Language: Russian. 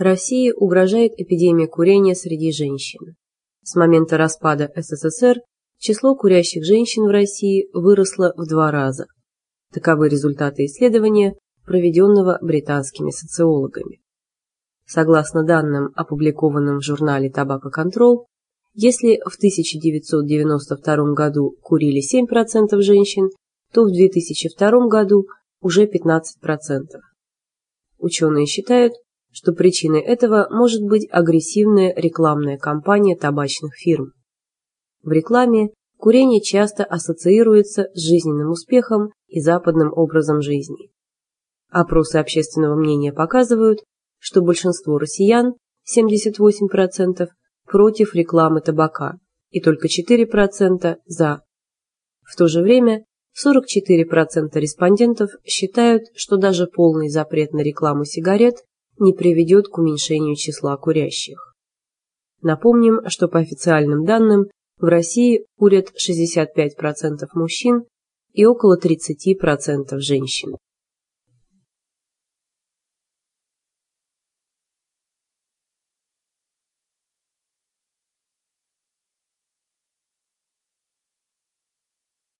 России угрожает эпидемия курения среди женщин. С момента распада СССР число курящих женщин в России выросло в два раза. Таковы результаты исследования, проведенного британскими социологами. Согласно данным, опубликованным в журнале «Табакоконтрол», если в 1992 году курили 7% женщин, то в 2002 году уже 15%. Ученые считают, что причиной этого может быть агрессивная рекламная кампания табачных фирм. В рекламе курение часто ассоциируется с жизненным успехом и западным образом жизни. Опросы общественного мнения показывают, что большинство россиян, 78%, против рекламы табака и только 4% за. В то же время 44% респондентов считают, что даже полный запрет на рекламу сигарет не приведет к уменьшению числа курящих. Напомним, что по официальным данным в России курят 65% мужчин и около 30% женщин.